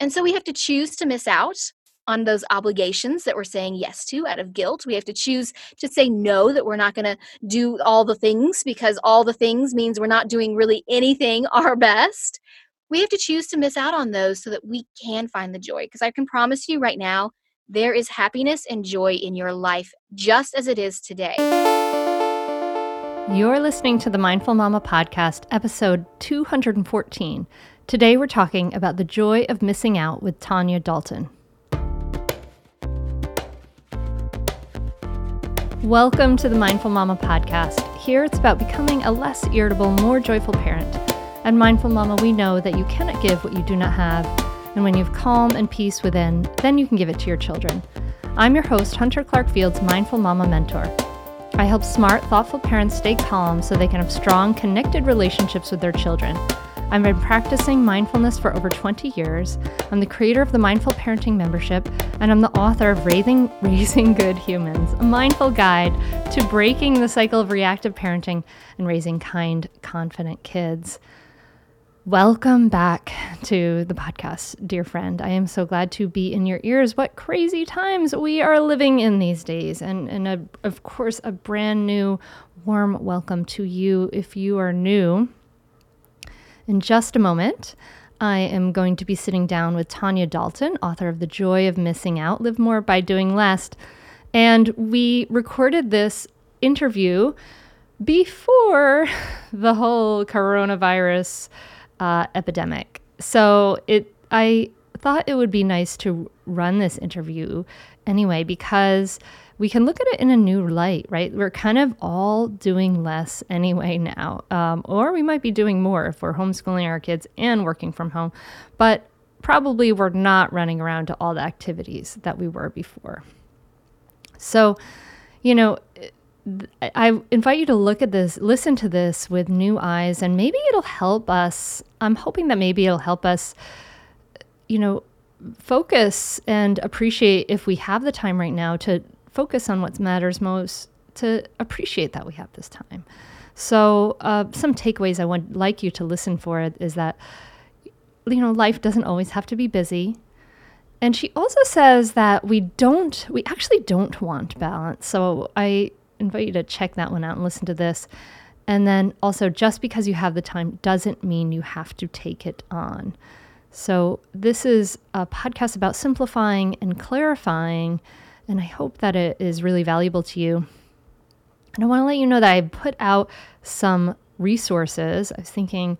And so we have to choose to miss out on those obligations that we're saying yes to out of guilt. We have to choose to say no, that we're not going to do all the things because all the things means we're not doing really anything our best. We have to choose to miss out on those so that we can find the joy. Because I can promise you right now, there is happiness and joy in your life just as it is today. You're listening to the Mindful Mama podcast, episode 214. Today we're talking about the joy of missing out with Tonya Dalton. Welcome to the Mindful Mama podcast. Here it's about becoming a less irritable, more joyful parent. At Mindful Mama, we know that you cannot give what you do not have, and when you have calm and peace within, then you can give it to your children. I'm your host, Hunter Clarke-Fields, Mindful Mama Mentor. I help smart, thoughtful parents stay calm so they can have strong, connected relationships with their children. I've been practicing mindfulness for over 20 years. I'm the creator of the Mindful Parenting membership, and I'm the author of Raising, Raising Good Humans, a mindful guide to breaking the cycle of reactive parenting and raising kind, confident kids. Welcome back to the podcast, dear friend. I am so glad to be in your ears. What crazy times we are living in these days. And, and a, of course, a brand new warm welcome to you if you are new in just a moment, I am going to be sitting down with Tonya Dalton, author of The Joy of Missing Out Live More by Doing Less. And we recorded this interview before the whole coronavirus uh, epidemic. So it, I thought it would be nice to run this interview anyway because we can look at it in a new light, right? We're kind of all doing less anyway now, um, or we might be doing more if we're homeschooling our kids and working from home, but probably we're not running around to all the activities that we were before. So, you know, I invite you to look at this, listen to this with new eyes, and maybe it'll help us. I'm hoping that maybe it'll help us, you know, focus and appreciate if we have the time right now to focus on what matters most to appreciate that we have this time. So, uh, some takeaways I would like you to listen for is that, you know, life doesn't always have to be busy. And she also says that we don't, we actually don't want balance. So, I invite you to check that one out and listen to this. And then also, just because you have the time doesn't mean you have to take it on. So, this is a podcast about simplifying and clarifying and I hope that it is really valuable to you. And I want to let you know that I put out some resources. I was thinking,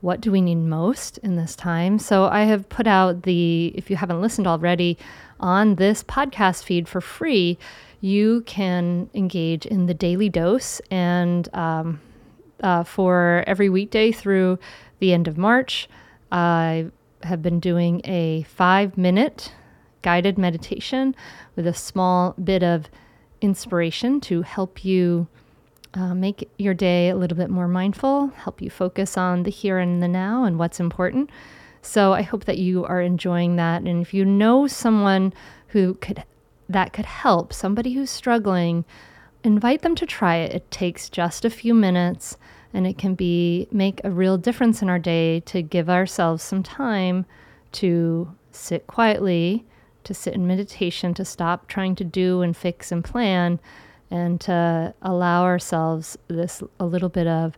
what do we need most in this time? So I have put out the, if you haven't listened already, on this podcast feed for free, you can engage in the daily dose. And um, uh, for every weekday through the end of March, I have been doing a five minute guided meditation with a small bit of inspiration to help you uh, make your day a little bit more mindful, help you focus on the here and the now and what's important. So I hope that you are enjoying that. And if you know someone who could that could help, somebody who's struggling, invite them to try it. It takes just a few minutes and it can be make a real difference in our day to give ourselves some time to sit quietly to sit in meditation, to stop trying to do and fix and plan, and to allow ourselves this a little bit of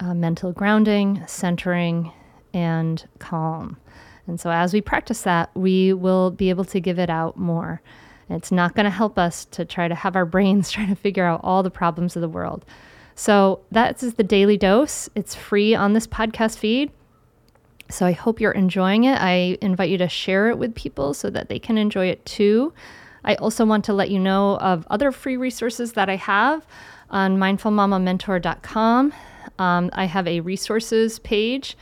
uh, mental grounding, centering, and calm. And so, as we practice that, we will be able to give it out more. It's not going to help us to try to have our brains trying to figure out all the problems of the world. So that is the daily dose. It's free on this podcast feed. So I hope you're enjoying it. I invite you to share it with people so that they can enjoy it too. I also want to let you know of other free resources that I have on mindfulmamamentor.com. Um, I have a resources page,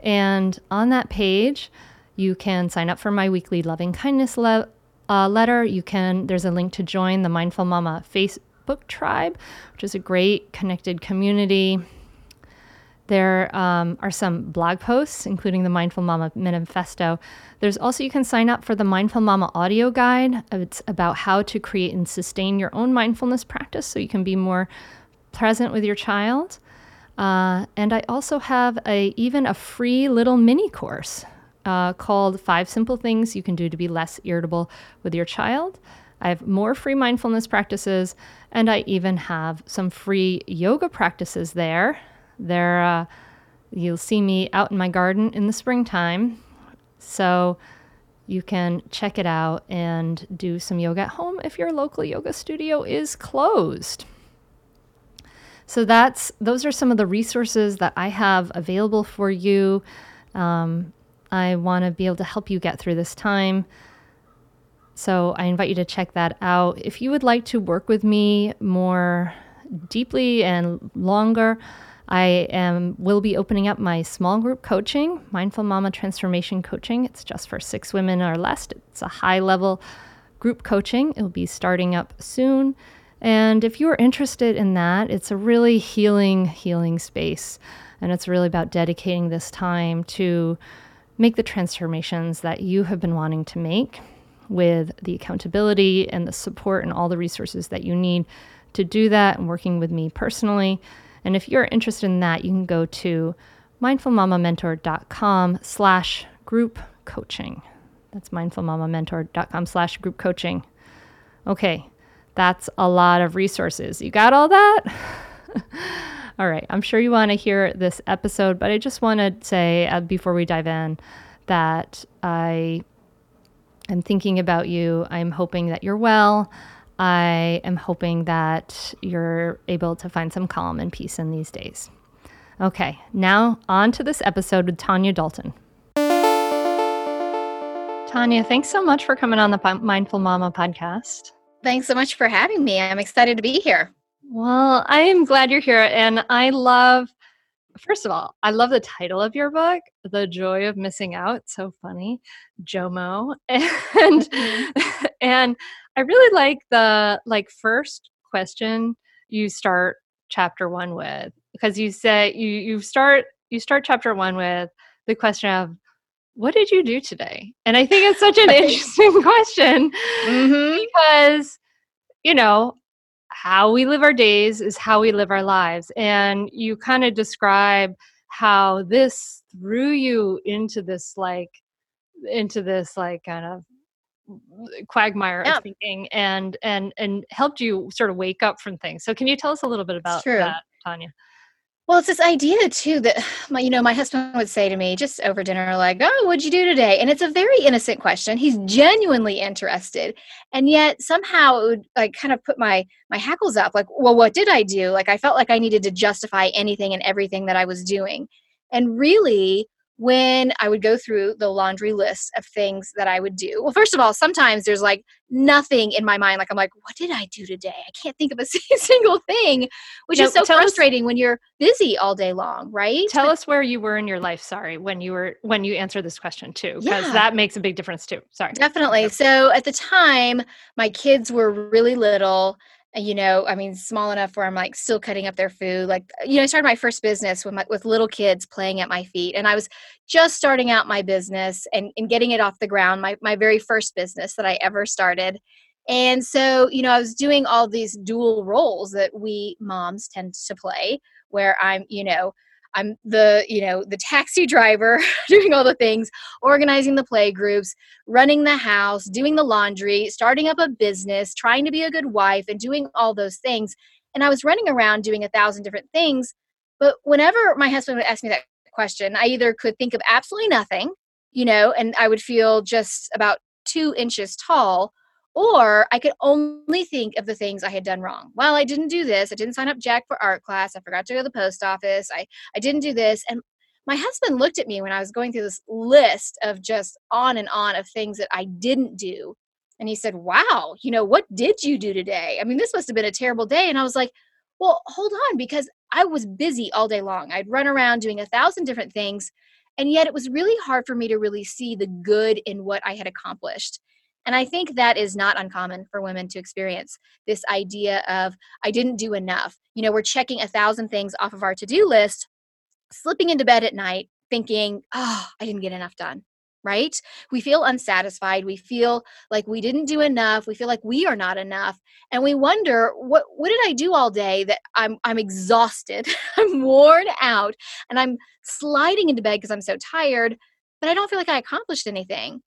and on that page, you can sign up for my weekly loving kindness le- uh, letter. You can. There's a link to join the Mindful Mama Facebook tribe, which is a great connected community. There um, are some blog posts, including the Mindful Mama Manifesto. There's also, you can sign up for the Mindful Mama audio guide. It's about how to create and sustain your own mindfulness practice so you can be more present with your child. Uh, and I also have a even a free little mini course uh, called Five Simple Things You Can Do to Be Less Irritable with Your Child. I have more free mindfulness practices, and I even have some free yoga practices there. There, uh, you'll see me out in my garden in the springtime, so you can check it out and do some yoga at home if your local yoga studio is closed. So that's those are some of the resources that I have available for you. Um, I want to be able to help you get through this time. So I invite you to check that out. If you would like to work with me more deeply and longer, I am will be opening up my small group coaching, Mindful Mama Transformation Coaching. It's just for six women or less. It's a high level group coaching. It will be starting up soon. And if you're interested in that, it's a really healing, healing space. And it's really about dedicating this time to make the transformations that you have been wanting to make with the accountability and the support and all the resources that you need to do that and working with me personally. And if you're interested in that, you can go to mindfulmamamentor.com slash group coaching. That's mindfulmamamentor.com slash group coaching. Okay, that's a lot of resources. You got all that? all right. I'm sure you want to hear this episode, but I just want to say uh, before we dive in that I am thinking about you. I'm hoping that you're well. I am hoping that you're able to find some calm and peace in these days. Okay, now on to this episode with Tonya Dalton. Tonya, thanks so much for coming on the Mindful Mama podcast. Thanks so much for having me. I'm excited to be here. Well, I am glad you're here. And I love, first of all, I love the title of your book, The Joy of Missing Out. So funny, Jomo. And, mm-hmm. and I really like the like first question you start chapter one with because you say you you start you start chapter one with the question of what did you do today? And I think it's such an interesting question mm-hmm. because, you know, how we live our days is how we live our lives. And you kind of describe how this threw you into this, like, into this, like, kind of quagmire yeah. of thinking and and and helped you sort of wake up from things so can you tell us a little bit about that tonya well, it's this idea too that my, you know, my husband would say to me just over dinner, like, "Oh, what'd you do today?" And it's a very innocent question. He's genuinely interested, and yet somehow it would like kind of put my my hackles up. Like, well, what did I do? Like, I felt like I needed to justify anything and everything that I was doing, and really, when I would go through the laundry list of things that I would do. Well, first of all, sometimes there's like nothing in my mind. Like, I'm like, what did I do today? I can't think of a single thing, which now, is so frustrating us, when you're busy all day long, right? Tell but, us where you were in your life. Sorry, when you were, when you answer this question too, because yeah, that makes a big difference too. Sorry. Definitely. So at the time, my kids were really little Uh, you know, I mean, small enough where I'm like still cutting up their food. Like, uh, you know, I started my first business with my, with little kids playing at my feet, and I was just starting out my business and, and getting it off the ground. My my very first business that I ever started, and so you know, I was doing all these dual roles that we moms tend to play, where I'm, you know, I'm the, you know, the taxi driver doing all the things, organizing the play groups, running the house, doing the laundry, starting up a business, trying to be a good wife and doing all those things. And I was running around doing a thousand different things. But whenever my husband would ask me that question, I either could think of absolutely nothing, you know, and I would feel just about two inches tall, Or I could only think of the things I had done wrong. Well, I didn't do this. I didn't sign up Jack for art class. I forgot to go to the post office. I, I didn't do this. And my husband looked at me when I was going through this list of just on and on of things that I didn't do. And he said, Wow, you know, what did you do today? I mean, this must have been a terrible day. And I was like, Well, hold on, because I was busy all day long. I'd run around doing a thousand different things. And yet it was really hard for me to really see the good in what I had accomplished. And I think that is not uncommon for women to experience this idea of, I didn't do enough. You know, we're checking a thousand things off of our to do list, slipping into bed at night, thinking, oh, I didn't get enough done. Right? We feel unsatisfied. We feel like we didn't do enough. We feel like we are not enough. And we wonder, what what did I do all day that I'm I'm exhausted, I'm worn out, and I'm sliding into bed because I'm so tired, but I don't feel like I accomplished anything.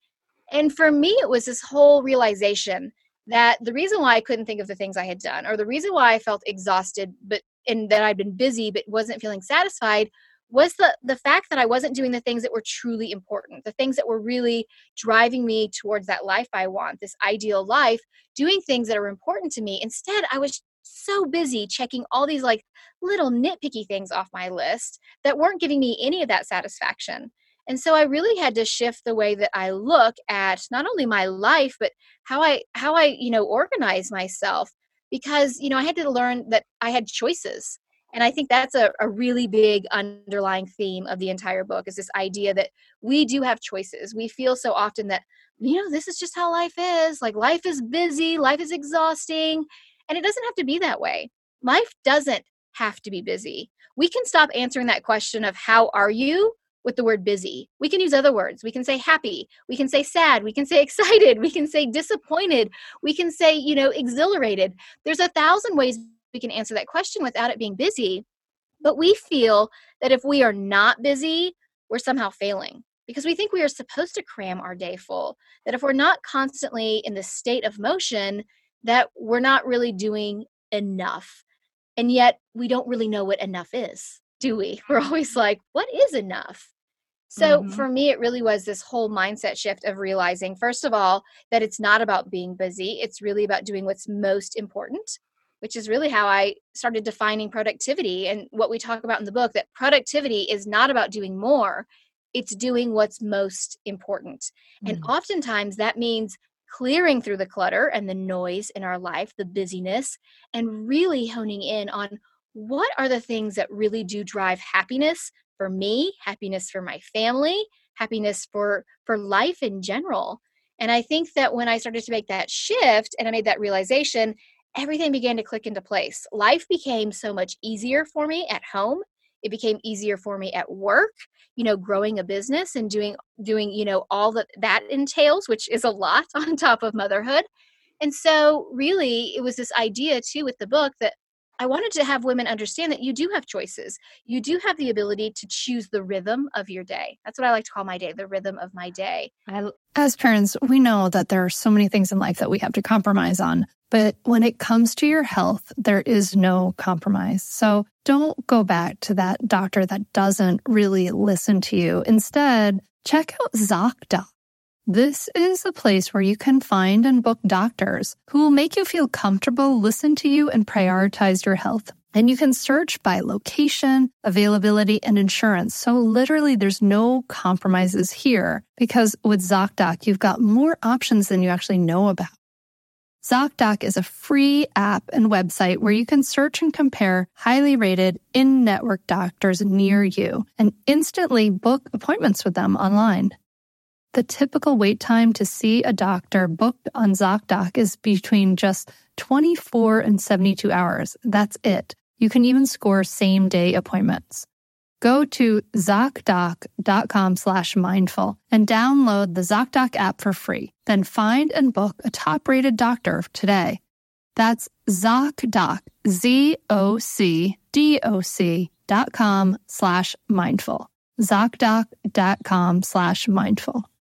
And for me, it was this whole realization that the reason why I couldn't think of the things I had done, or the reason why I felt exhausted, but and that I'd been busy but wasn't feeling satisfied, was the the fact that I wasn't doing the things that were truly important, the things that were really driving me towards that life I want, this ideal life, doing things that are important to me. Instead, I was so busy checking all these like little nitpicky things off my list that weren't giving me any of that satisfaction. And so I really had to shift the way that I look at not only my life but how I how I, you know, organize myself because, you know, I had to learn that I had choices. And I think that's a, a really big underlying theme of the entire book is this idea that we do have choices. We feel so often that, you know, this is just how life is. Like life is busy, life is exhausting. And it doesn't have to be that way. Life doesn't have to be busy. We can stop answering that question of how are you with the word busy. We can use other words. We can say happy. We can say sad. We can say excited. We can say disappointed. We can say, you know, exhilarated. There's a thousand ways we can answer that question without it being busy. But we feel that if we are not busy, we're somehow failing because we think we are supposed to cram our day full. That if we're not constantly in the state of motion, that we're not really doing enough. And yet we don't really know what enough is, do we? We're always like, what is enough? So mm-hmm. for me, it really was this whole mindset shift of realizing, first of all, that it's not about being busy. It's really about doing what's most important, which is really how I started defining productivity and what we talk about in the book that productivity is not about doing more, it's doing what's most important. Mm-hmm. And oftentimes that means clearing through the clutter and the noise in our life, the busyness, and really honing in on what are the things that really do drive happiness for me, happiness for my family, happiness for for life in general. And I think that when I started to make that shift and I made that realization, everything began to click into place. Life became so much easier for me at home. It became easier for me at work you know growing a business and doing doing you know all that that entails which is a lot on top of motherhood and so really it was this idea too with the book that I wanted to have women understand that you do have choices. You do have the ability to choose the rhythm of your day. That's what I like to call my day, the rhythm of my day. As parents, we know that there are so many things in life that we have to compromise on. But when it comes to your health, there is no compromise. So don't go back to that doctor that doesn't really listen to you. Instead, check out ZocDoc. This is a place where you can find and book doctors who will make you feel comfortable, listen to you, and prioritize your health. And you can search by location, availability, and insurance. So literally there's no compromises here because with ZocDoc, you've got more options than you actually know about. ZocDoc is a free app and website where you can search and compare highly rated in network doctors near you and instantly book appointments with them online. The typical wait time to see a doctor booked on ZocDoc is between just 24 and 72 hours. That's it. You can even score same day appointments. Go to ZocDoc.com slash mindful and download the ZocDoc app for free. Then find and book a top rated doctor today. That's ZocDoc, Z-O-C-D-O-C dot com slash mindful. ZocDoc.com slash mindful.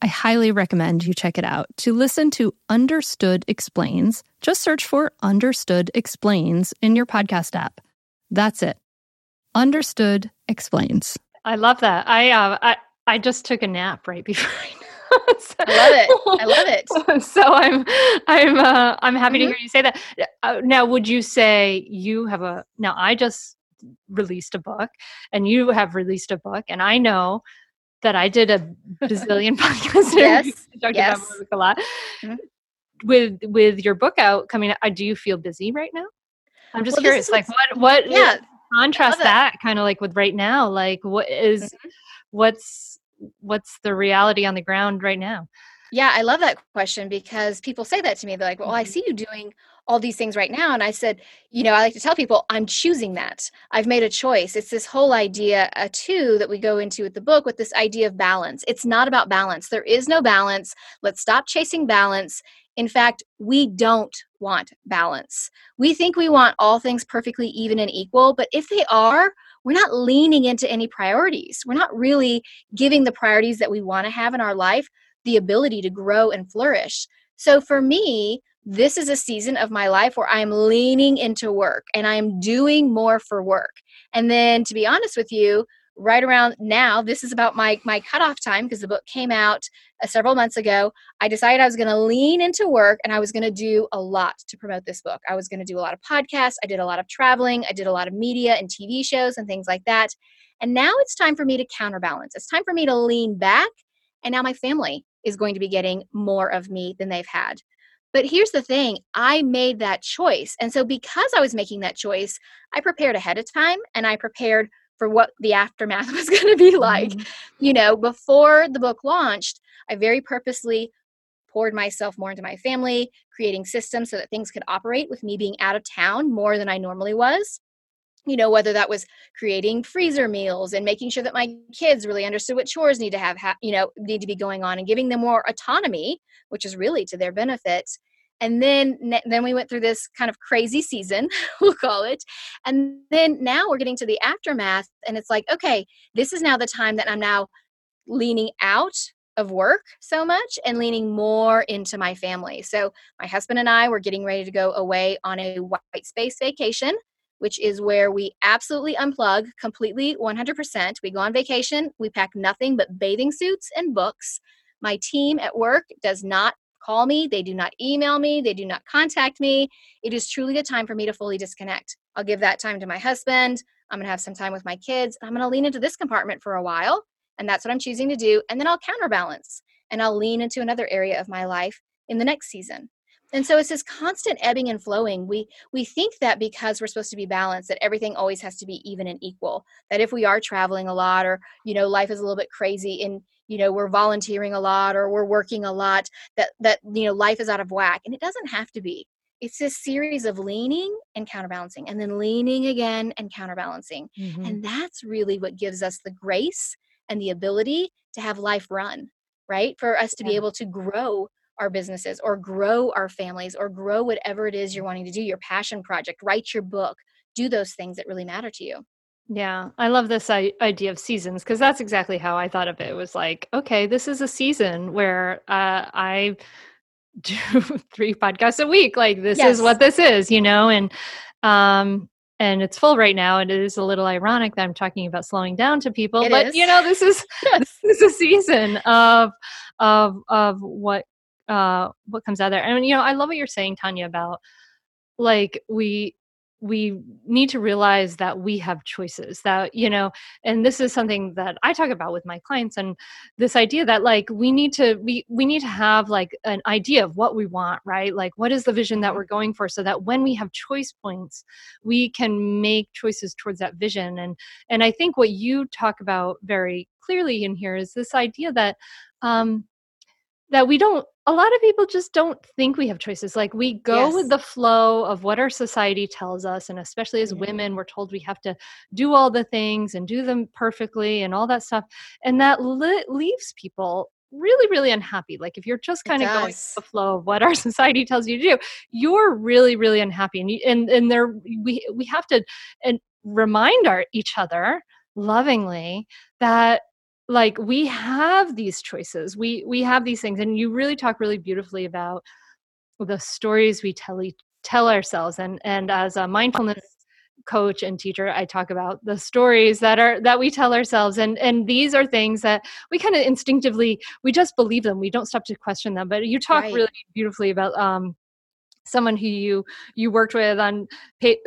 I highly recommend you check it out. To listen to Understood Explains, just search for Understood Explains in your podcast app. That's it. Understood Explains. I love that. I uh, I I just took a nap right before. so, I love it. I love it. So I'm I'm uh, I'm happy mm-hmm. to hear you say that. Uh, now, would you say you have a? Now, I just released a book, and you have released a book, and I know that I did a bazillion podcasts. yes, yes. about a lot. Mm-hmm. With with your book out coming, out, do you feel busy right now? I'm just well, curious. Like, what what yeah, contrast that kind of like with right now? Like, what is, mm-hmm. what's what's the reality on the ground right now? Yeah, I love that question because people say that to me. They're like, "Well, I mm-hmm. see you doing all these things right now. And I said, you know, I like to tell people I'm choosing that. I've made a choice. It's this whole idea, uh, too, that we go into with the book with this idea of balance. It's not about balance. There is no balance. Let's stop chasing balance. In fact, we don't want balance. We think we want all things perfectly even and equal, but if they are, we're not leaning into any priorities. We're not really giving the priorities that we want to have in our life the ability to grow and flourish. So for me, this is a season of my life where I'm leaning into work and I'm doing more for work. And then to be honest with you, right around now, this is about my my cutoff time because the book came out uh, several months ago. I decided I was going to lean into work and I was going to do a lot to promote this book. I was going to do a lot of podcasts, I did a lot of traveling, I did a lot of media and TV shows and things like that. And now it's time for me to counterbalance. It's time for me to lean back and now my family is going to be getting more of me than they've had. But here's the thing I made that choice. And so, because I was making that choice, I prepared ahead of time and I prepared for what the aftermath was going to be like. Mm-hmm. You know, before the book launched, I very purposely poured myself more into my family, creating systems so that things could operate with me being out of town more than I normally was you know whether that was creating freezer meals and making sure that my kids really understood what chores need to have ha- you know need to be going on and giving them more autonomy which is really to their benefit and then then we went through this kind of crazy season we'll call it. And then now we're getting to the aftermath and it's like okay this is now the time that i'm now leaning out of work so much and leaning more into my family. So my husband and i were getting ready to go away on a white space vacation which is where we absolutely unplug completely 100%. We go on vacation, we pack nothing but bathing suits and books. My team at work does not call me, they do not email me, they do not contact me. It is truly a time for me to fully disconnect. I'll give that time to my husband. I'm going to have some time with my kids. I'm going to lean into this compartment for a while, and that's what I'm choosing to do. And then I'll counterbalance and I'll lean into another area of my life in the next season and so it's this constant ebbing and flowing. We we think that because we're supposed to be balanced that everything always has to be even and equal. That if we are traveling a lot or you know life is a little bit crazy and you know we're volunteering a lot or we're working a lot that that you know life is out of whack. And it doesn't have to be. It's this series of leaning and counterbalancing and then leaning again and counterbalancing. Mm-hmm. and that's really what gives us the grace and the ability to have life run right? For us to yeah. be able to grow our businesses or grow our families or grow whatever it is you're wanting to do, your passion project, write your book, do those things that really matter to you. Yeah, I love this idea of seasons because that's exactly how I thought of it. It was like, okay, this is a season where uh, I do three podcasts a week. Like this yes. is what this is, you know, and um, and it's full right now. And it is a little ironic that I'm talking about slowing down to people, it but is. you know, this is this is a season of of of what uh, what comes out there. And you know, I love what you're saying, Tonya, about like we we need to realize that we have choices that you know and this is something that i talk about with my clients and this idea that like we need to we we need to have like an idea of what we want right like what is the vision that mm-hmm. we're going for so that when we have choice points we can make choices towards that vision and and i think what you talk about very clearly in here is this idea that um that we don't a lot of people just don't think we have choices like we go yes. with the flow of what our society tells us and especially as mm-hmm. women we're told we have to do all the things and do them perfectly and all that stuff and that li- leaves people really really unhappy like if you're just kind of going with the flow of what our society tells you to do you're really really unhappy and you, and and there we we have to and remind our each other lovingly that like we have these choices we we have these things and you really talk really beautifully about the stories we tell tell ourselves and and as a mindfulness coach and teacher i talk about the stories that are that we tell ourselves and and these are things that we kind of instinctively we just believe them we don't stop to question them but you talk right. really beautifully about um someone who you you worked with on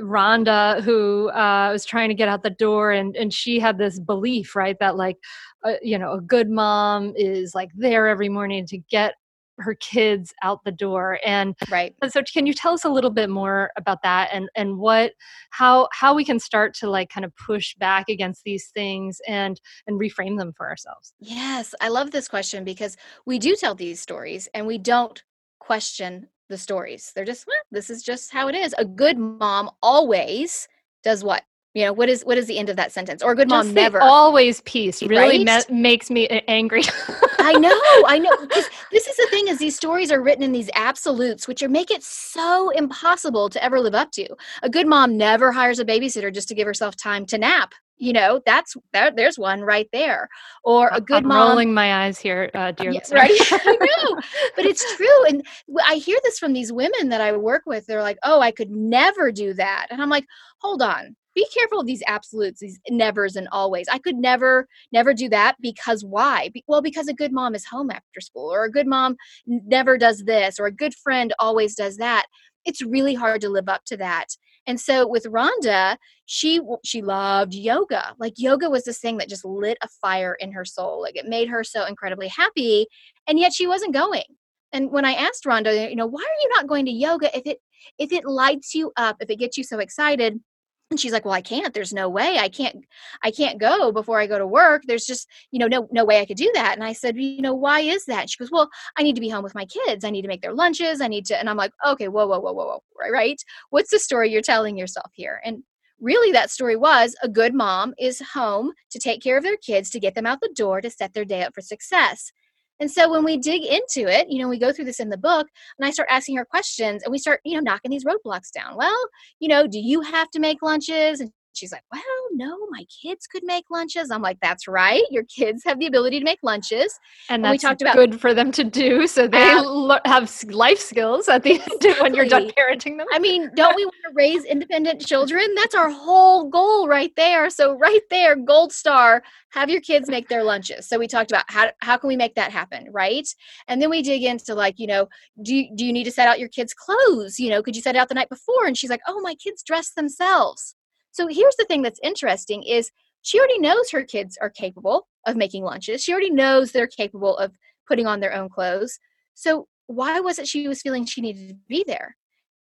Rhonda who uh, was trying to get out the door and and she had this belief right that like uh, you know a good mom is like there every morning to get her kids out the door. And right. so can you tell us a little bit more about that and and what how how we can start to like kind of push back against these things and and reframe them for ourselves? Yes i love this question because we do tell these stories and we don't question the stories. They're just, well, this is just how it is. A good mom always does what? You know, what is what is the end of that sentence? Or a good just mom never. Always peace really right? me- makes me angry. I know, I know. This is the thing: is these stories are written in these absolutes, which are make it so impossible to ever live up to. A good mom never hires a babysitter just to give herself time to nap you know that's there, there's one right there. Or a good I'm mom rolling my eyes here uh, dear yeah, right? I know but it's true and i hear this from these women that i work with they're like oh i could never do that and i'm like hold on be careful of these absolutes these nevers and always. I could never never do that because why? Be- well because a good mom is home after school or a good mom never does this or a good friend always does that. It's really hard to live up to that and so with Rhonda, she she loved yoga. Like yoga was this thing that just lit a fire in her soul. Like it made her so incredibly happy, and yet she wasn't going. And when I asked Rhonda, you know, why are you not going to yoga if it if it lights you up, if it gets you so excited? And she's like well i can't. There's no way. I can't i can't go before i go to work. There's just you know no no way i could do that. And i said you know why is that? She goes well i need to be home with my kids. I need to make their lunches. I need to and i'm like okay whoa whoa whoa whoa whoa right right? What's the story you're telling yourself here? And really that story was a good mom is home to take care of their kids to get them out the door to set their day up for success and so when we dig into it, you know, we go through this in the book and I start asking her questions and we start, you know, knocking these roadblocks down. Well, you know, do you have to make lunches? And she's like, well, no, my kids could make lunches. I'm like, that's right. Your kids have the ability to make lunches. And, and we talked about good for them to do. So they lo- have life skills at the exactly. end when you're done parenting them. I mean, don't we want to raise independent children? That's our whole goal right there. So right there, gold star, have your kids make their lunches. So we talked about how, how can we make that happen, right? And then we dig into like, you know, do you, do you need to set out your kids' clothes? You know, could you set it out the night before? And she's like, oh, my kids dress themselves. So here's the thing that's interesting is she already knows her kids are capable of making lunches. She already knows they're capable of putting on their own clothes. So why was it she was feeling she needed to be there?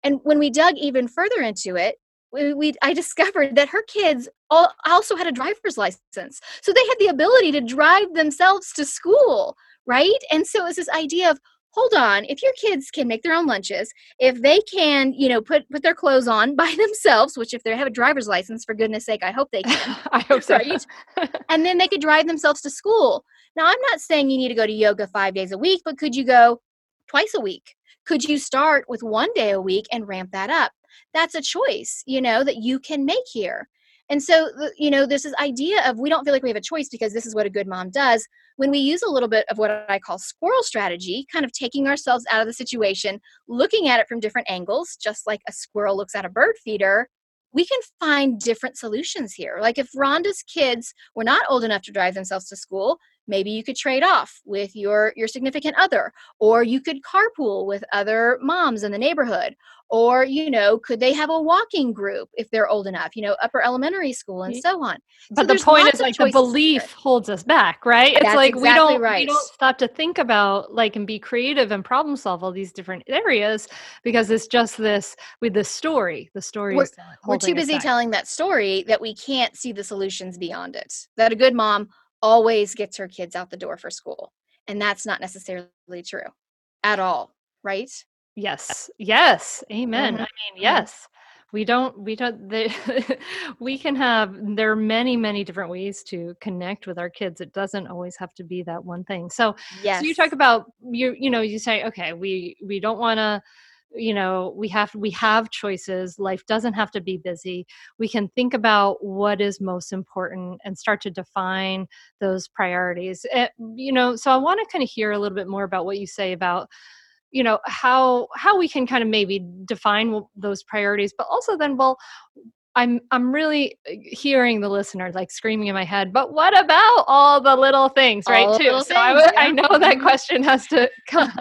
And when we dug even further into it, we, we I discovered that her kids all, also had a driver's license. So they had the ability to drive themselves to school, right? And so it's this idea of hold on if your kids can make their own lunches if they can you know put put their clothes on by themselves which if they have a driver's license for goodness sake i hope they can i hope so. right? And then they could drive themselves to school. Now i'm not saying you need to go to yoga five days a week but could you go twice a week? Could you start with one day a week and ramp that up? That's a choice you know that you can make here and so, you know, there's this idea of we don't feel like we have a choice because this is what a good mom does. When we use a little bit of what I call squirrel strategy, kind of taking ourselves out of the situation, looking at it from different angles, just like a squirrel looks at a bird feeder, we can find different solutions here. Like if Rhonda's kids were not old enough to drive themselves to school, maybe you could trade off with your your significant other or you could carpool with other moms in the neighborhood or you know could they have a walking group if they're old enough you know upper elementary school and so on. But so the point is like the belief holds us back right? It's That's like exactly we don't right. we don't stop to think about like and be creative and problem solve all these different areas because it's just this with the story the story we're, we're too busy telling that story that we can't see the solutions beyond it. That a good mom always gets her kids out the door for school and that's not necessarily true at all right Yes. Yes. Amen. Mhm. I mean, yes. We don't we don't they, we can have there are many many different ways to connect with our kids. It doesn't always have to be that one thing. So yes so you talk about you you know you say okay, we we don't want to you know we have we have choices life doesn't have to be busy. We can think about what is most important and start to define those priorities. Eh, you know so i want to kind of hear a little bit more about what you say about you know how how we can kind of maybe define those priorities but also then well i'm i'm really uh, hearing the listener like screaming in my head but what about all the little things? Right All too. so I, things, I yeah. know that Mhm. question has to come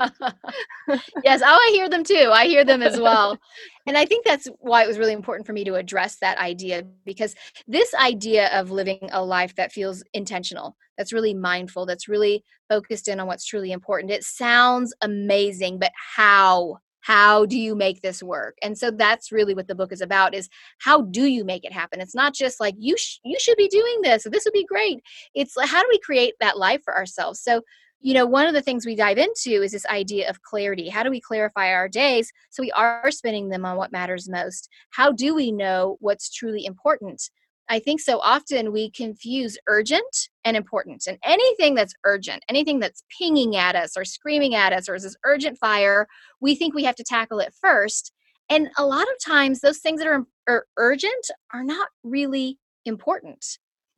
yes oh i hear them too. I hear them as well. And i think that's why it was really important for me to address that idea because this idea of living a life that feels intentional that's really mindful that's really focused in on what's truly important it sounds amazing but how how do you make this work and so that's really what the book is about is how do you make it happen it's not just like you sh- you should be doing this this would be great it's like how do we create that life for ourselves so you know, one of the things we dive into is this idea of clarity. How do we clarify our days so we are spending them on what matters most? How do we know what's truly important? I think so often we confuse urgent and important. And anything that's urgent, anything that's pinging at us or screaming at us or is this urgent fire, we think we have to tackle it first. And a lot of times, those things that are, are urgent are not really important.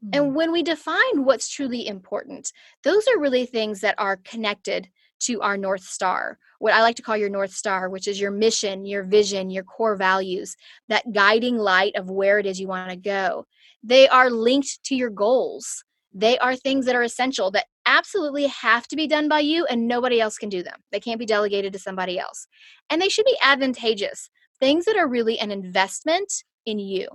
Mm. And when we define what's truly important, those are really things that are connected to our North Star, what I like to call your North Star, which is your mission, your vision, your core values, that guiding light of where it is you want to go. They are linked to your goals. They are things that are essential that absolutely have to be done by you and nobody else can do them. They can't be delegated to somebody else. And they should be advantageous, things that are really an investment in you.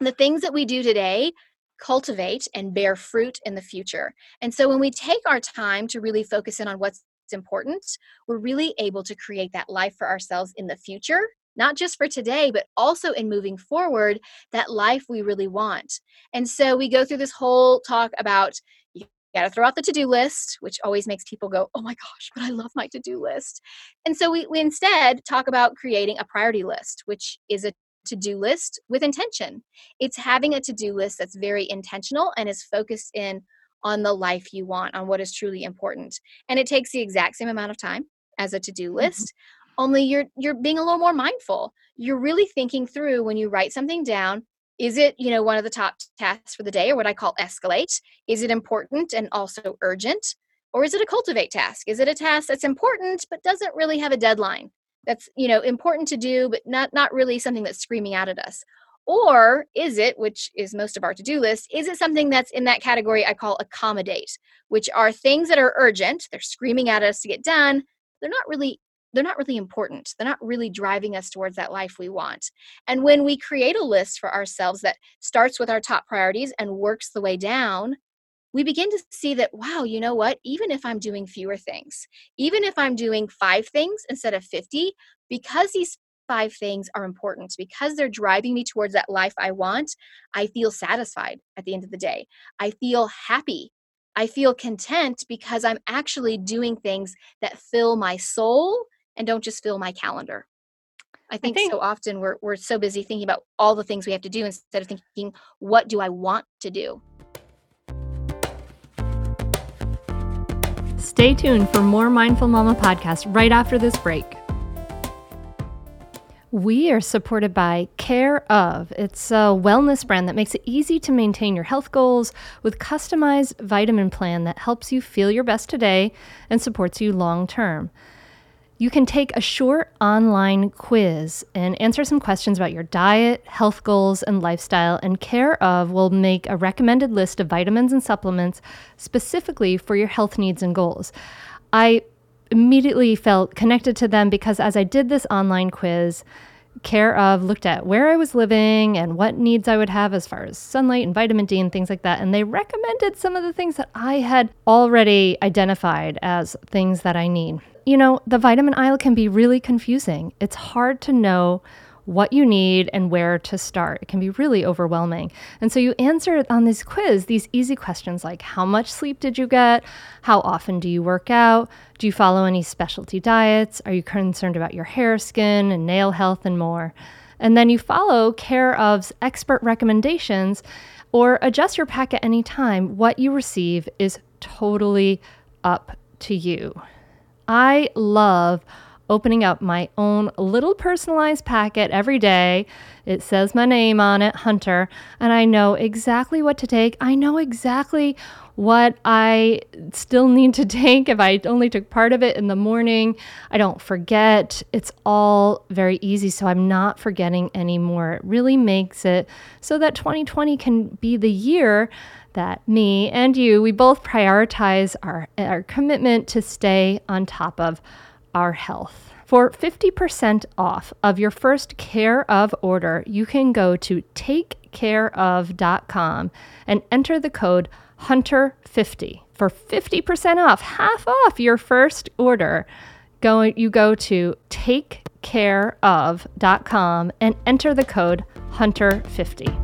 The things that we do today cultivate and bear fruit in the future. And so when we take our time to really focus in on what's important, we're really able to create that life for ourselves in the future, not just for today, but also in moving forward, that life we really want. And so we go through this whole talk about you got to throw out the to-do list, which always makes people go, "Oh my gosh, but I love my to-do list." And so we we instead talk about creating a priority list, which is a to do list with intention. It's having a to do list that's very intentional and is focused in on the life you want, on what is truly important. And it takes the exact same amount of time as a to do mm-hmm. list. Only you're you're being a little more mindful. You're really thinking through when you write something down. Is it, you know, one of the top tasks for the day or what I call escalate? Is it important and also urgent? Or is it a cultivate task? Is it a task that's important but doesn't really have a deadline? that's you know important to do but not not really something that's screaming out at us or is it which is most of our to-do list is it something that's in that category i call accommodate which are things that are urgent they're screaming at us to get done they're not really they're not really important they're not really driving us towards that life we want and when we create a list for ourselves that starts with our top priorities and works the way down we begin to see that, wow, you know what? Even if I'm doing fewer things, even if I'm doing five things instead of 50, because these five things are important, because they're driving me towards that life I want, I feel satisfied at the end of the day. I feel happy. I feel content because I'm actually doing things that fill my soul and don't just fill my calendar. I think, think- so often we're, we're so busy thinking about all the things we have to do instead of thinking, what do I want to do? Stay tuned for more Mindful Mama podcast right after this break. We are supported by Care/of. It's a wellness brand that makes it easy to maintain your health goals with customized vitamin plan that helps you feel your best today and supports you long term. You can take a short online quiz and answer some questions about your diet, health goals, and lifestyle, and Care/of will make a recommended list of vitamins and supplements specifically for your health needs and goals. I immediately felt connected to them because as I did this online quiz, care/of looked at where I was living and what needs I would have as far as sunlight and vitamin D and things like that. And they recommended some of the things that I had already identified as things that I need. You know, the vitamin aisle can be really confusing. It's hard to know what you need and where to start. It can be really overwhelming. And so you answer on this quiz these easy questions like how much sleep did you get? How often do you work out? Do you follow any specialty diets? Are you concerned about your hair, skin, and nail health and more? And then you follow Care/of's expert recommendations or adjust your pack at any time. What you receive is totally up to you. I love opening up my own little personalized packet every day. It says my name on it, Hunter, and I know exactly what to take. I know exactly what I still need to take if I only took part of it in the morning. I don't forget. It's all very easy, so I'm not forgetting anymore. It really makes it so that 2020 can be the year that me and you, we both prioritize our, our commitment to stay on top of our health. For 50% off of your first Care/of order, you can go to takecareof.com and enter the code HUNTER50 for 50% off, half off your first order. Go, you go to takecareof.com and enter the code HUNTER50.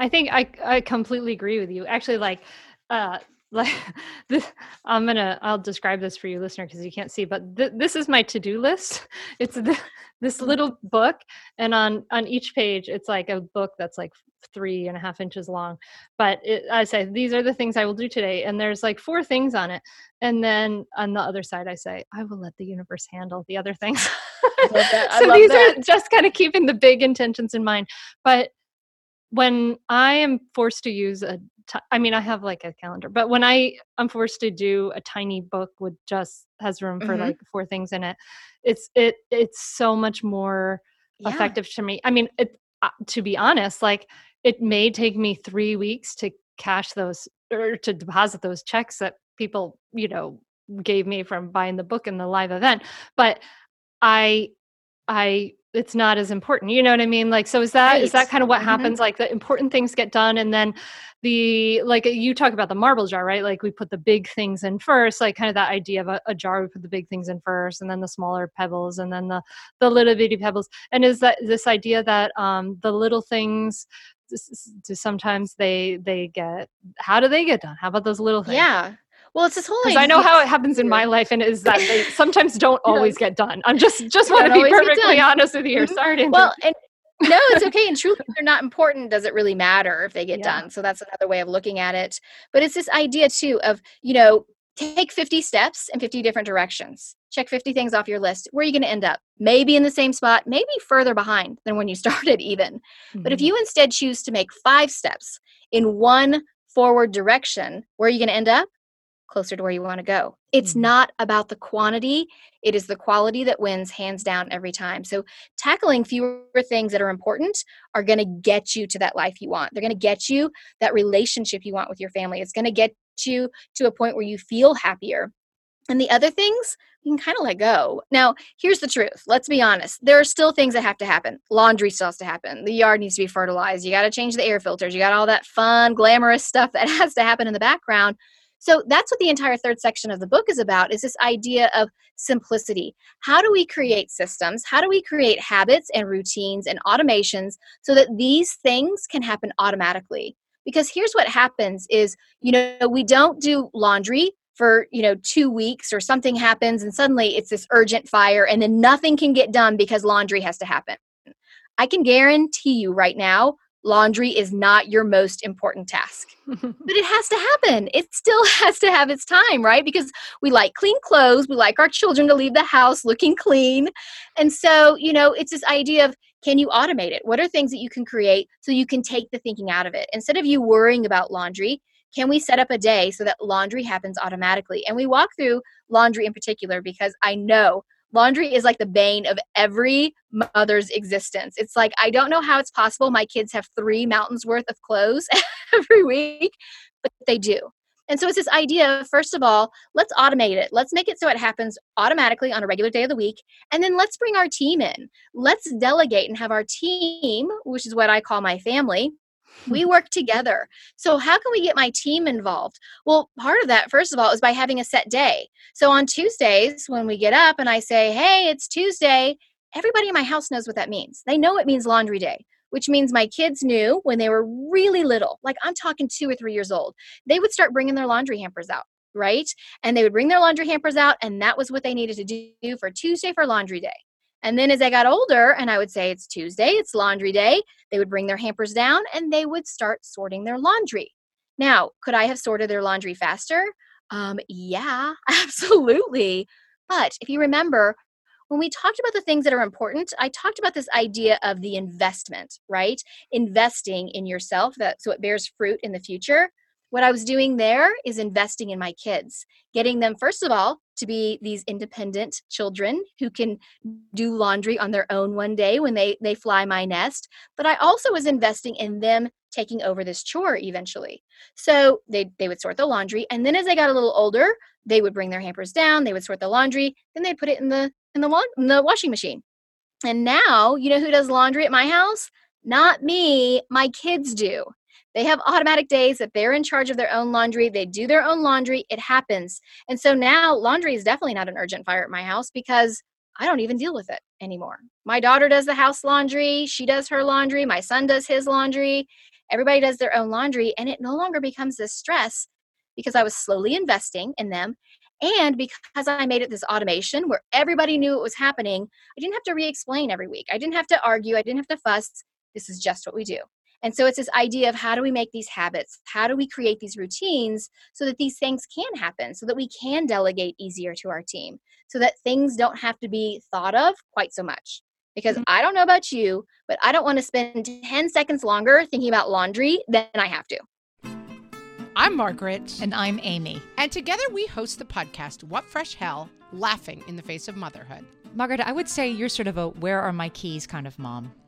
I think I, I completely agree with you. Actually, like, uh, like this i'm gonna i'll describe this for you listener because you can't see but th- this is my to-do list. It's the, this mm-hmm. little book and on on each page it's like a book that's like three and a half inches long. But it, i say these are the things i will do today and there's like four things on it. And then on the other side i say i will let the universe handle the other things. So these that. are just kind of keeping the big intentions in mind. But when I am forced to use a, t- I mean, I have like a calendar, but when I am forced to do a tiny book with just has room for mm-hmm. like four things in it, it's it it's so much more yeah. effective to me. I mean, it uh, to be honest, like it may take me three weeks to cash those or to deposit those checks that people you know gave me from buying the book and the live event, but I I it's not as important. You know what I mean? Like, so is that right. is that kind of what mm-hmm. happens? Like the important things get done and then the like you talk about the marble jar, right? Like we put the big things in first, like kind of that idea of a, a jar, we put the big things in first and then the smaller pebbles and then the the little bitty pebbles. And is that this idea that um the little things do sometimes they they get how do they get done? How about those little things? Yeah. Well, it's this whole. Because I know how it happens in my life, and is that they sometimes don't always get done. I'm just just want to be perfectly honest with you. Mm-hmm. Sorry. well, and no, it's okay. And truly, they're not important. Does it really matter if they get yeah. done? So that's another way of looking at it. But it's this idea too of you know take 50 steps in 50 different directions. Check 50 things off your list. Where are you going to end up? Maybe in the same spot, maybe further behind than when you started, even. Mm-hmm. But if mm-hmm. you instead choose to make five steps in one forward direction, where are you going to end up? Closer to where you want to go. It's mm-hmm. not about the quantity, it is the quality that wins hands down every time. So, tackling fewer things that are important are going to get you to that life you want. They're going to get you that relationship you want with your family. It's going to get you to a point where you feel happier. And the other things, you can kind of let go. Now, here's the truth. Let's be honest. There are still things that have to happen. Laundry still has to happen. The yard needs to be fertilized. You got to change the air filters. You got all that fun, glamorous stuff that has to happen in the background. So that's what the entire third section of the book is about is this idea of simplicity. How do we create systems? How do we create habits and routines and automations so that these things can happen automatically? Because here's what happens is, you know, we don't do laundry for you know two weeks or something happens and suddenly it's this urgent fire and then nothing can get done because laundry has to happen i can guarantee you right now laundry is not your most important task. but it has to happen. It still has to have its time, right? Because we like clean clothes, we like our children to leave the house looking clean. And so, you know, it's this idea of can you automate it? What are things that you can create so you can take the thinking out of it? Instead of you worrying about laundry, can we set up a day so that laundry happens automatically? And we walk through laundry in particular because I know laundry is like the bane of every mother's existence. It's like, I don't know how it's possible my kids have three mountains worth of clothes every week, but they do. And so it's this idea, first of all, let's automate it. Let's make it so it happens automatically on a regular day of the week. And then let's bring our team in. Let's delegate and have our team, which is what I call my family, we work together. So, how can we get my team involved? Well, part of that, first of all, is by having a set day. So, on Tuesdays, when we get up and I say, hey, it's Tuesday, everybody in my house knows what that means. They know it means laundry day, which means my kids knew when they were really little, like I'm talking two or three years old, they would start bringing their laundry hampers out. Right. And they would bring their laundry hampers out, and that was what they needed to do for Tuesday for laundry day. And then as I got older and I would say it's Tuesday, it's laundry day, they would bring their hampers down and they would start sorting their laundry. Now, could I have sorted their laundry faster? Um, yeah, absolutely. But if you remember, when we talked about the things that are important, I talked about this idea of the investment, right? Investing in yourself that so it bears fruit in the future. What I was doing there is investing in my kids, getting them, first of all, to be these independent children who can do laundry on their own one day when they, they fly my nest. But I also was investing in them taking over this chore eventually. So they, they would sort the laundry. And then as they got a little older, they would bring their hampers down, they would sort the laundry, then they'd put it in the in the, in the washing machine. And now, you know who does laundry at my house? Not me, my kids do. They have automatic days that they're in charge of their own laundry. They do their own laundry. It happens. And so now laundry is definitely not an urgent fire at my house because I don't even deal with it anymore. My daughter does the house laundry. She does her laundry. My son does his laundry. Everybody does their own laundry. And it no longer becomes this stress because I was slowly investing in them. And because I made it this automation where everybody knew it was happening, I didn't have to re explain every week. I didn't have to argue. I didn't have to fuss. This is just what we do. And so it's this idea of how do we make these habits? How do we create these routines so that these things can happen, so that we can delegate easier to our team, so that things don't have to be thought of quite so much? Because mm-hmm. I don't know about you, but I don't want to spend 10 seconds longer thinking about laundry than I have to. I'm Margaret. And I'm Amy. And together we host the podcast, What Fresh Hell Laughing in the Face of Motherhood. Margaret, I would say you're sort of a where are my keys kind of mom.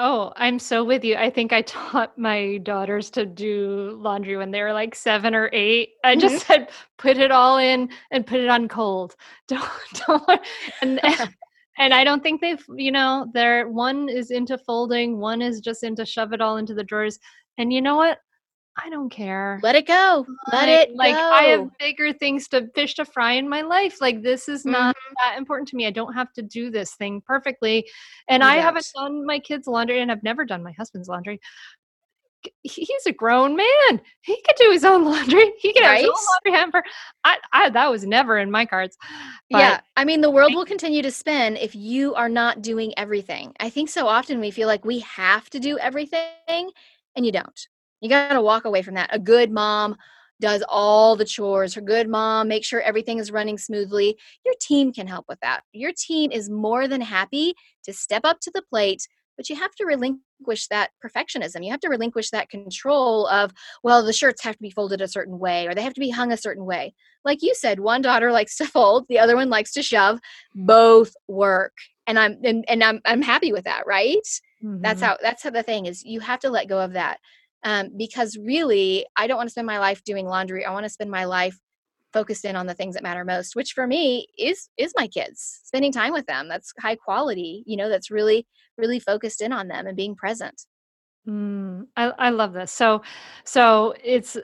Oh, I'm so with you. I think I taught my daughters to do laundry when they were like seven or eight. I just mm-hmm. said, put it all in and put it on cold. Don't, don't. And, and I don't think they've, you know, they're one is into folding, one is just into shove it all into the drawers. And you know what? I don't care. Let it go. Let it like go. I have bigger things to fish to fry in my life. Like this is not mm-hmm. that important to me. I don't have to do this thing perfectly. And I haven't done my kids' laundry and I've never done my husband's laundry he's a grown man. He could do his own laundry. He can have his own laundry hamper. I, I that was never in my cards. But yeah, I mean, the world will continue to spin if you are not doing everything. I think so often we feel like we have to do everything, and you don't. You got to walk away from that. A good mom does all the chores. Her good mom makes sure everything is running smoothly. Your team can help with that. Your team is more than happy to step up to the plate, but you have to relinquish that perfectionism. You have to relinquish that control of, well, the shirts have to be folded a certain way or they have to be hung a certain way like you said, one daughter likes to fold, the other one likes to shove. Both work. And I'm and, and I'm I'm happy with that, right? That's Mhm. how that's how the thing is you have to let go of that. Um, because really I don't want to spend my life doing laundry. I want to spend my life focused in on the things that matter most, which for me is is my kids. Spending time with them. That's high quality, you know, that's really, really focused in on them and being present. Mm, I, I love this. So, so it's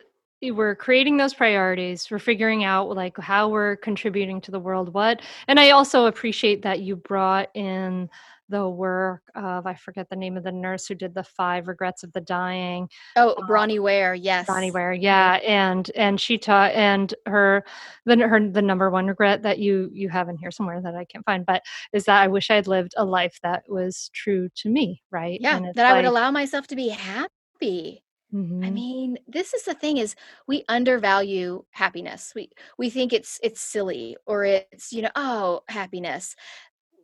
we're creating those priorities. We're figuring out like how we're contributing to the world. What, and I also appreciate that you brought in the work of I forget the name of the nurse who did the five regrets of the dying. Oh, Bronnie Ware, yes. Bronnie Ware, yeah, and and she taught and her the her the number one regret that you you have in here somewhere that I can't find, but is that I wish I'd lived a life that was true to me, right? Yeah, that I would allow myself to be happy. I mhm. mean, this is the thing is we undervalue happiness. We we think it's it's silly or it's, you know, oh, happiness.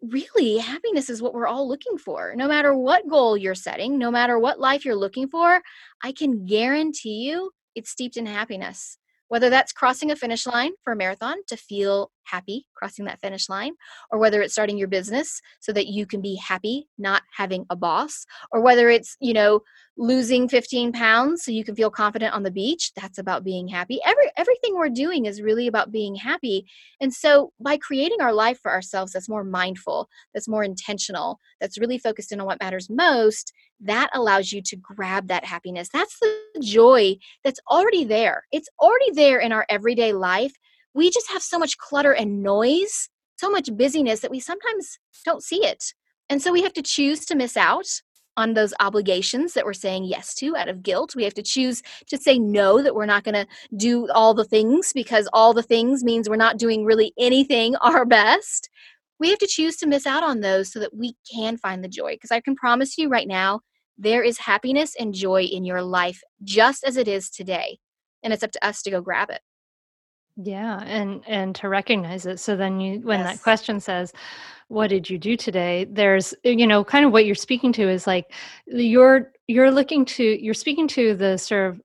Really, happiness is what we're all looking for. No matter what goal you're setting, no matter what life you're looking for, I can guarantee you it's steeped in happiness. Whether that's crossing a finish line for a marathon to feel happy crossing that finish line, or whether it's starting your business so that you can be happy not having a boss, or whether it's, you know, losing 15 pounds so you can feel confident on the beach that's about being happy. Every everything we're doing is really about being happy. And so by creating our life for ourselves that's more mindful that's more intentional that's really focused in on what matters most that allows you to grab that happiness. That's the joy that's already there. It's already there in our everyday life. We just have so much clutter and noise so much busyness that we sometimes don't see it. And so we have to choose to miss out on those obligations that we're saying yes to out of guilt. We have to choose to say no, that we're not going to do all the things because all the things means we're not doing really anything our best. We have to choose to miss out on those so that we can find the joy. Because I can promise you right now, there is happiness and joy in your life just as it is today. And it's up to us to go grab it. Yeah, and and to recognize it. So then you when that question says, "What did you do today?" there's uh, you know, kind of what you're speaking to is like you're you're looking to you're speaking to the sort of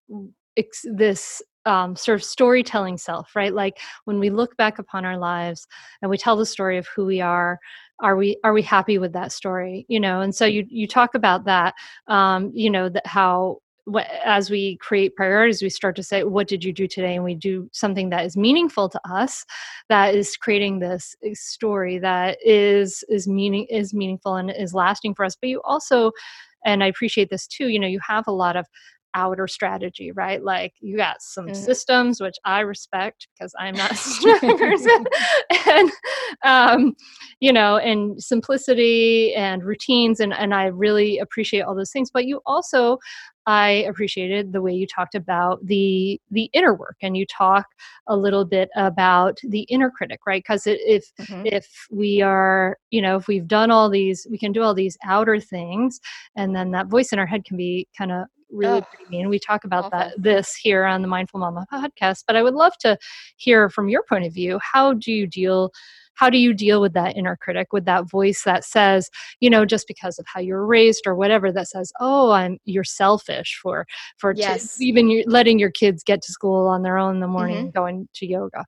this um, sort of storytelling self, right? Like when we look back upon our lives and we tell the story of who we are, are we are we happy with that story? You know, and so you you talk about that, um, you know, that how wh- as we create priorities we start to say what did you do today? And we do something that is meaningful to us that is creating this uh, story that is is meaning is meaningful and is lasting for us. But you also and i appreciate this too you know you have a lot of outer strategy right like you got some Mhm. systems which i respect because i'm not a systematic person and um you know and simplicity and routines and and i really appreciate all those things but you also I appreciated the way you talked about the the inner work and you talk a little bit about the inner critic, right? Because if Mhm. if we are, you know, if we've done all these, we can do all these outer things, and then that voice in our head can be kind of really Ugh, pretty mean. We talk about that this here on the Mindful Mama podcast, but I would love to hear from your point of view. How do you deal? How do you deal with that inner critic, with that voice that says, you know, just because of how you were raised or whatever, that says, "Oh, I'm you're selfish for for t- even you letting your kids get to school on their own in the morning, Mhm. going to yoga."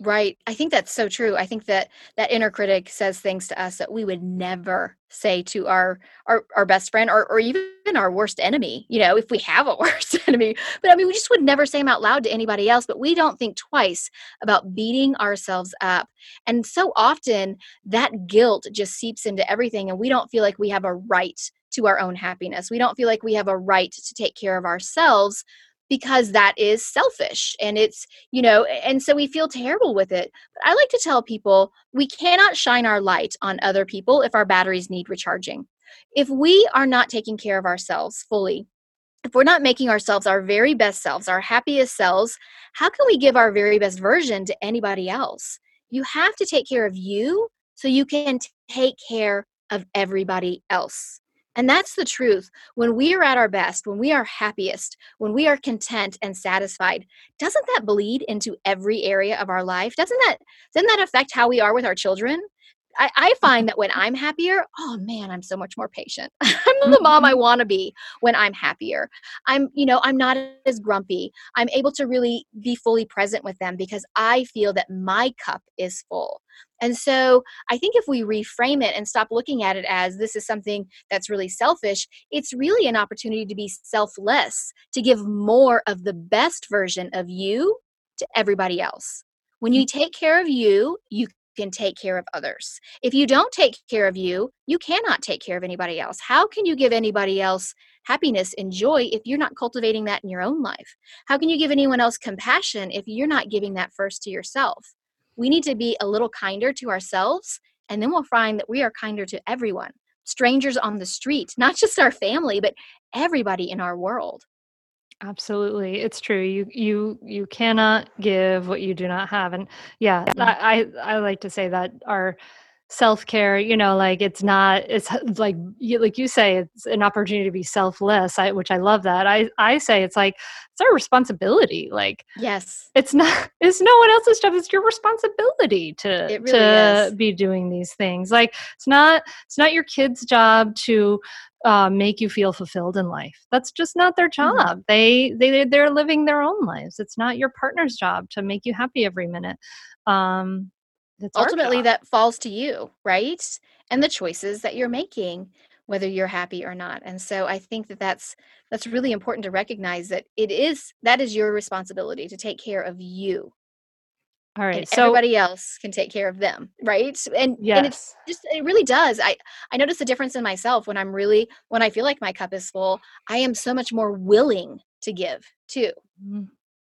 Right. I think that's so true. I think that that inner critic says things to us that we would never say to our our, our best friend or, or even our worst enemy, you know, if we have a worst enemy. But I mean, we just would never say them out loud to anybody else, but we don't think twice about beating ourselves up. And so often that guilt just seeps into everything and we don't feel like we have a right to our own happiness. We don't feel like we have a right to take care of ourselves because that is selfish and it's you know and so we feel terrible with it but i like to tell people we cannot shine our light on other people if our batteries need recharging if we are not taking care of ourselves fully if we're not making ourselves our very best selves, our happiest selves, how can we give our very best version to anybody else? You have to take care of you so you can take care of everybody else. And that's the truth. When we are at our best, when we are happiest, when we are content and satisfied, doesn't that bleed into every area of our life? Doesn't that doesn't that affect how we are with our children? I, I find that when I'm happier, oh man, I'm so much more patient. I'm the mom I Mm-hmm. want to be when I'm happier. I'm, you know, I'm not as grumpy. I'm able to really be fully present with them because I feel that my cup is full. And so I think if we reframe it and stop looking at it as this is something that's really selfish, it's really an opportunity to be selfless, to give more of the best version of you to everybody else. When you take care of you, you can take care of others. If you don't take care of you, you cannot take care of anybody else. How can you give anybody else happiness and joy if you're not cultivating that in your own life? How can you give anyone else compassion if you're not giving that first to yourself? We need to be a little kinder to ourselves, and then we'll find that we are kinder to everyone strangers on the street, not just our family, but everybody in our world. Absolutely, it's true. You you you cannot give what you do not have, and yeah. I I, I like to say that our self care, you know, like it's not it's like you, like you say, it's an opportunity to be selfless. I which I love that. I I say it's like it's our responsibility. Like Yes. it's not it's no one else's job. It's your responsibility to really to is. be doing these things. Like it's not it's not your kid's job to uh, make you feel fulfilled in life. That's just not their Mhm. job. They they they're living their own lives. It's not your partner's job to make you happy every minute. Um, our Ultimately, that falls to you, right? And the choices that you're making, whether you're happy or not. And so I think that that's that's really important to recognize that it is that is your responsibility to take care of you, All right. and So everybody else can take care of them, right? And and it's just it really does. I I notice a difference in myself when I'm really when I feel like my cup is full. I am so much more willing to give too. Mm,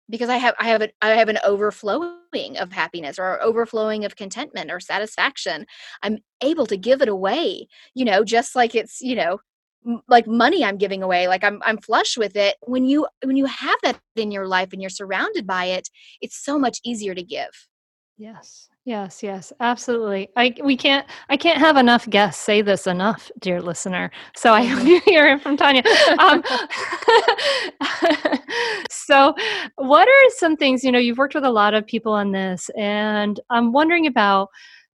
because I have I have a, I have an overflowing of happiness or overflowing of contentment or satisfaction. I'm able to give it away, you know, just like it's, you know, m- like money I'm giving away, like I'm I'm flush with it. When you when you have that in your life and you're surrounded by it, it's so much easier to give. yes, yes, yes. Absolutely. I we can't I can't have enough guests say this enough, dear listener. So I hope Mhm. you hear it from Tonya. Um, so, what are some things you know? You've worked with a lot of people on this, and I'm wondering about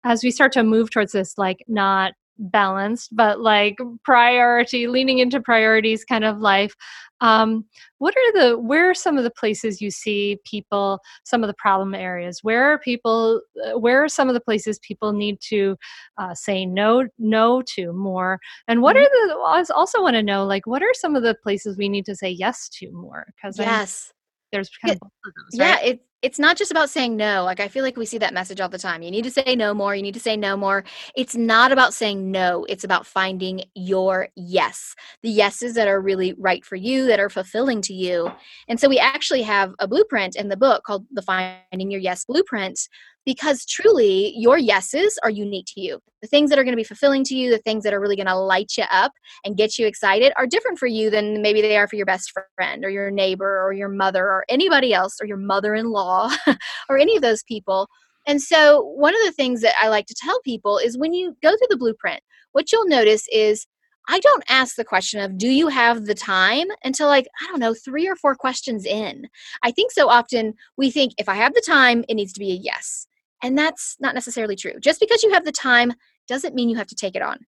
as we start to move towards this, like not balanced, but like priority, leaning into priorities kind of life. Um, what are the where are some of the places you see people some of the problem areas where are people uh, where are some of the places people need to uh, say no no to more and what Mhm. are the I also want to know like what are some of the places we need to say yes to more because Yes. There's kind of both of those Yeah, right it it's not just about saying no. Like I feel like we see that message all the time. You need to say no more. You need to say no more. It's not about saying no. It's about finding your yes. The yeses that are really right for you, that are fulfilling to you. And so we actually have a blueprint in the book called the Finding Your Yes Blueprint because truly your yeses are unique to you. The things that are going to be fulfilling to you, the things that are really going to light you up and get you excited are different for you than maybe they are for your best friend or your neighbor or your mother or anybody else or your mother-in-law or any of those people. And so one of the things that I like to tell people is when you go through the blueprint, what you'll notice is I don't ask the question of do you have the time until like I don't know 3 or 4 questions in. I think so often we think if I have the time it needs to be a yes. And that's not necessarily true. Just because you have the time doesn't mean you have to take it on.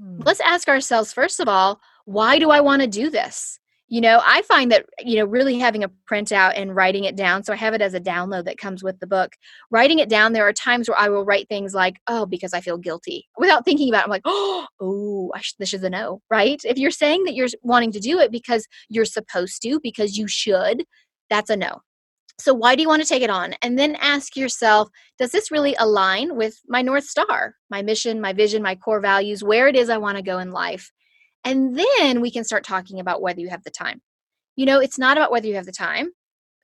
Hmm. let's ask ourselves first of all why do i want to do this? You know i find that you know really having a printout and writing it down so i have it as a download that comes with the book. Writing it down there are times where i will write things like oh because i feel guilty without thinking about it. I'm like oh, oh I sh- this is a no right? If you're saying that you're wanting to do it because you're supposed to because you should that's a no so why do you want to take it on? And then ask yourself does this really align with my north star my mission my vision my core values where it is i want to go in life? And then we can start talking about whether you have the time. You know it's not about whether you have the time.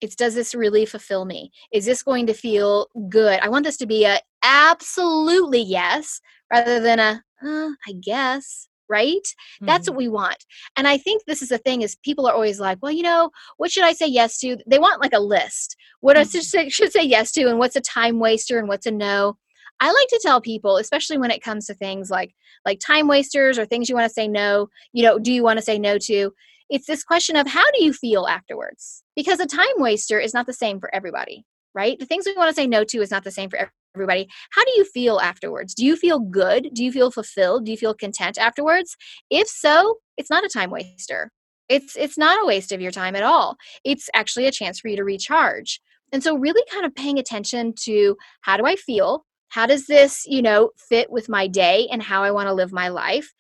It's does this really fulfill me? Is this going to feel good? I want this to be a absolutely yes rather than a uh, i guess right mm-hmm. that's what we want and i think this is the thing is people are always like well you know what should i say yes to they want like a list what mm-hmm. i should say, should say yes to and what's a time waster and what's a no I like to tell people, especially when it comes to things like like time wasters or things you want to say no, you know, do you want to say no to? It's this question of how do you feel afterwards? Because a time waster is not the same for everybody, right? The things we want to say no to is not the same for everybody. How do you feel afterwards? Do you feel good? Do you feel fulfilled? Do you feel content afterwards? If so, it's not a time waster. It's it's not a waste of your time at all. It's actually a chance for you to recharge. And so really kind of paying attention to how do I feel? how does this you know fit with my day and how i want to live my life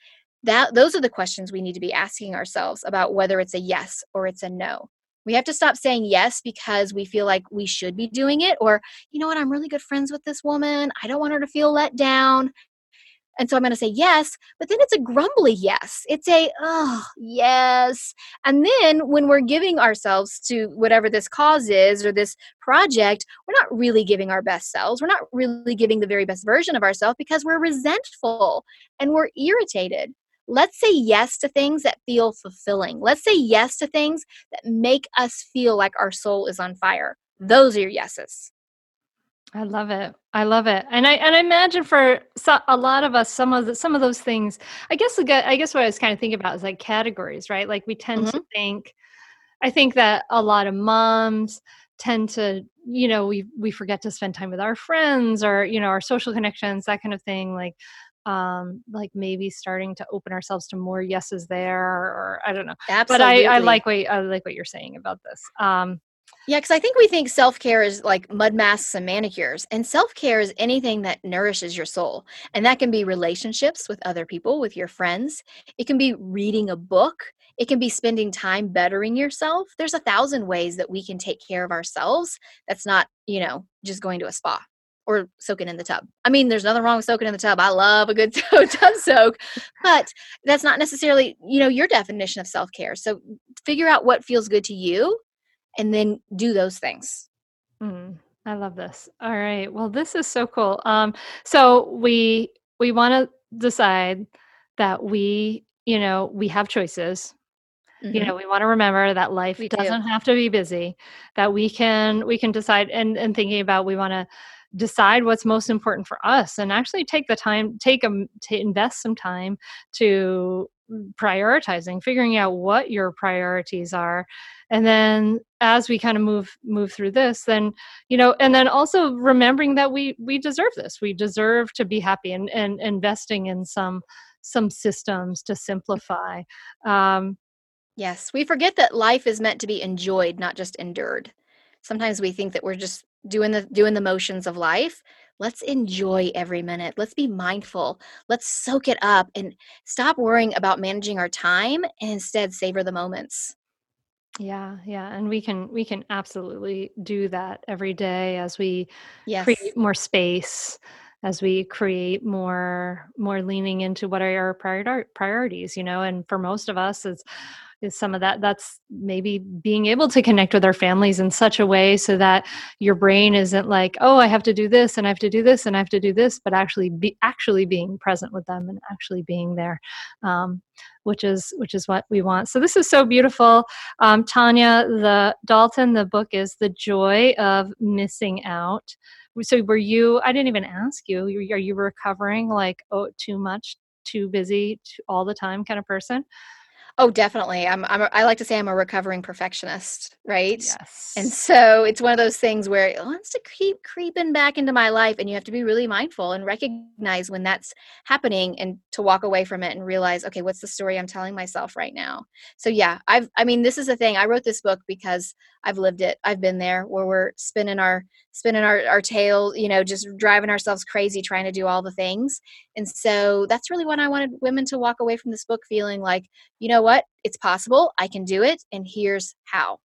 that those are the questions we need to be asking ourselves about whether it's a yes or it's a no we have to stop saying yes because we feel like we should be doing it or you know what i'm really good friends with this woman i don't want her to feel let down and so I'm going to say yes, but then it's a grumbly yes. It's a, oh, yes. And then when we're giving ourselves to whatever this cause is or this project, we're not really giving our best selves. We're not really giving the very best version of ourselves because we're resentful and we're irritated. Let's say yes to things that feel fulfilling. Let's say yes to things that make us feel like our soul is on fire. Those are your yeses. I love it. I love it. And I and I imagine for so, a lot of us, some of the, some of those things. I guess I guess what I was kind of thinking about is like categories, right? Like we tend mm-hmm. to think. I think that a lot of moms tend to, you know, we we forget to spend time with our friends or you know our social connections, that kind of thing. Like um like maybe starting to open ourselves to more yeses there or, I don't know. Absolutely. But I, I like what I like what you're saying about this. Um yeah, because I think we think self care is like mud masks and manicures. And self care is anything that nourishes your soul. And that can be relationships with other people, with your friends. It can be reading a book. It can be spending time bettering yourself. There's a thousand ways that we can take care of ourselves that's not, you know, just going to a spa or soaking in the tub. I mean, there's nothing wrong with soaking in the tub. I love a good tub soak, but that's not necessarily, you know, your definition of self care. So figure out what feels good to you and then do those things. Mm, I love this. All right. Well, this is so cool. Um, so we we want to decide that we, you know, we have choices. Mm-hmm. You know, we want to remember that life we doesn't do. have to be busy. That we can we can decide and and thinking about we want to decide what's most important for us and actually take the time take them to invest some time to prioritizing figuring out what your priorities are. And then as we kind of move move through this then you know and then also remembering that we we deserve this. We deserve to be happy and and investing in some some systems to simplify. Um yes we forget that life is meant to be enjoyed not just endured. Sometimes we think that we're just doing the doing the motions of life let's enjoy every minute. Let's be mindful. Let's soak it up and stop worrying about managing our time and instead savor the moments. Yeah yeah and we can we can absolutely do that every day as we yes. create more space as we create more more leaning into what are our prior- priorities you know and for most of us is is some of that that's maybe being able to connect with our families in such a way so that your brain isn't like oh i have to do this and i have to do this and i have to do this but actually be actually being present with them and actually being there um, which is which is what we want. So this is so beautiful. Um, tonya the dalton the book is the joy of missing out so were you i didn't even ask you are you recovering like oh too much too busy too, all the time kind of person Oh, definitely. I'm, I'm I like to say I'm a recovering perfectionist, right? Yes. And so it's one of those things where it wants to keep creeping back into my life, and you have to be really mindful and recognize when that's happening, and to walk away from it and realize, okay, what's the story I'm telling myself right now? So yeah, I've, I mean, this is the thing. I wrote this book because I've lived it. I've been there where we're spinning our spinning our, our tail, you know, just driving ourselves crazy trying to do all the things. And so that's really what I wanted women to walk away from this book feeling like, you know what, it's possible, I can do it, and here's how.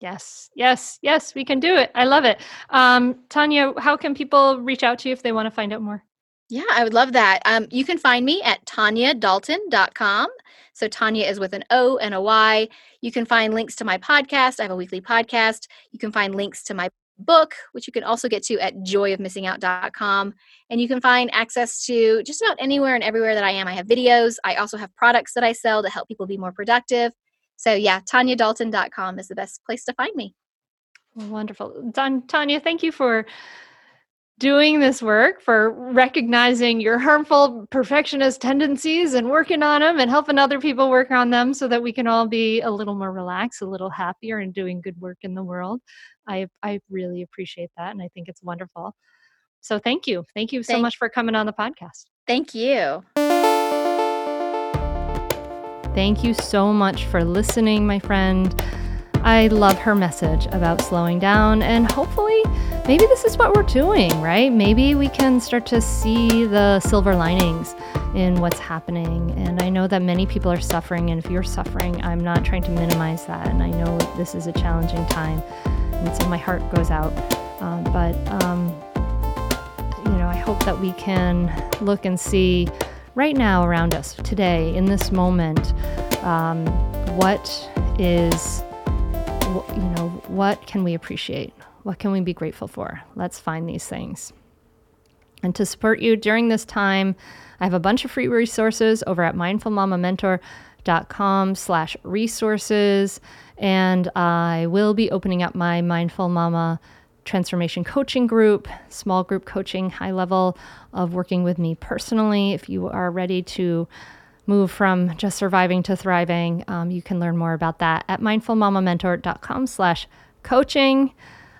Yes, yes, yes, we can do it. I love it. Um, Tonya, how can people reach out to you if they want to find out more? Yeah, I would love that. Um, you can find me at tonyadalton.com. So Tonya is with an O and a Y. You can find links to my podcast. I have a weekly podcast. You can find links to my book, which you can also get to at joyofmissingout.com. And you can find access to just about anywhere and everywhere that I am. I have videos. I also have products that I sell to help people be more productive. So, yeah, TonyaDalton.com is the best place to find me. Wonderful. Don, Tonya, thank you for doing this work, for recognizing your harmful perfectionist tendencies and working on them and helping other people work on them so that we can all be a little more relaxed, a little happier, and doing good work in the world. I, I really appreciate that. And I think it's wonderful. So thank you. Thank you so Thank- much for coming on the podcast. Thank you. Thank you so much for listening, my friend. I love her message about slowing down, and hopefully, maybe this is what we're doing, right? Maybe we can start to see the silver linings in what's happening. And I know that many people are suffering, and if you're suffering, I'm not trying to minimize that. And I know this is a challenging time, and so my heart goes out. Um, but, um, you know, I hope that we can look and see right now around us today in this moment um, what is you know what can we appreciate what can we be grateful for let's find these things and to support you during this time i have a bunch of free resources over at mindfulmamamentor.com slash resources and i will be opening up my mindful mama transformation coaching group, small group coaching, high level of working with me personally. If you are ready to move from just surviving to thriving, um, you can learn more about that at mindfulmamamentor.com slash coaching.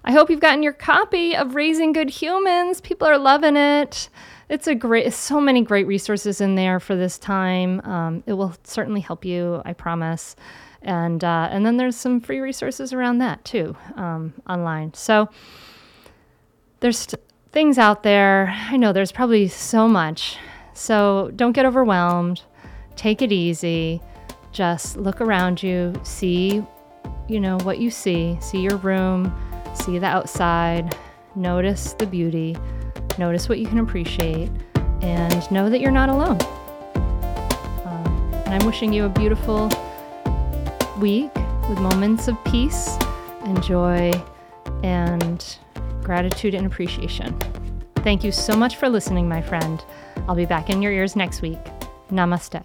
I hope you've gotten your copy of Raising Good Humans. People are loving it. It's a great, so many great resources in there for this time. Um, it will certainly help you, I promise and uh, and then there's some free resources around that too um, online. So there's things out there. I know there's probably so much. So don't get overwhelmed. Take it easy. Just look around you. See, you know what you see. See your room. See the outside. Notice the beauty. Notice what you can appreciate, and know that you're not alone. Um, and I'm wishing you a beautiful week with moments of peace and joy and gratitude and appreciation. Thank you so much for listening, my friend. I'll be back in your ears next week. Namaste.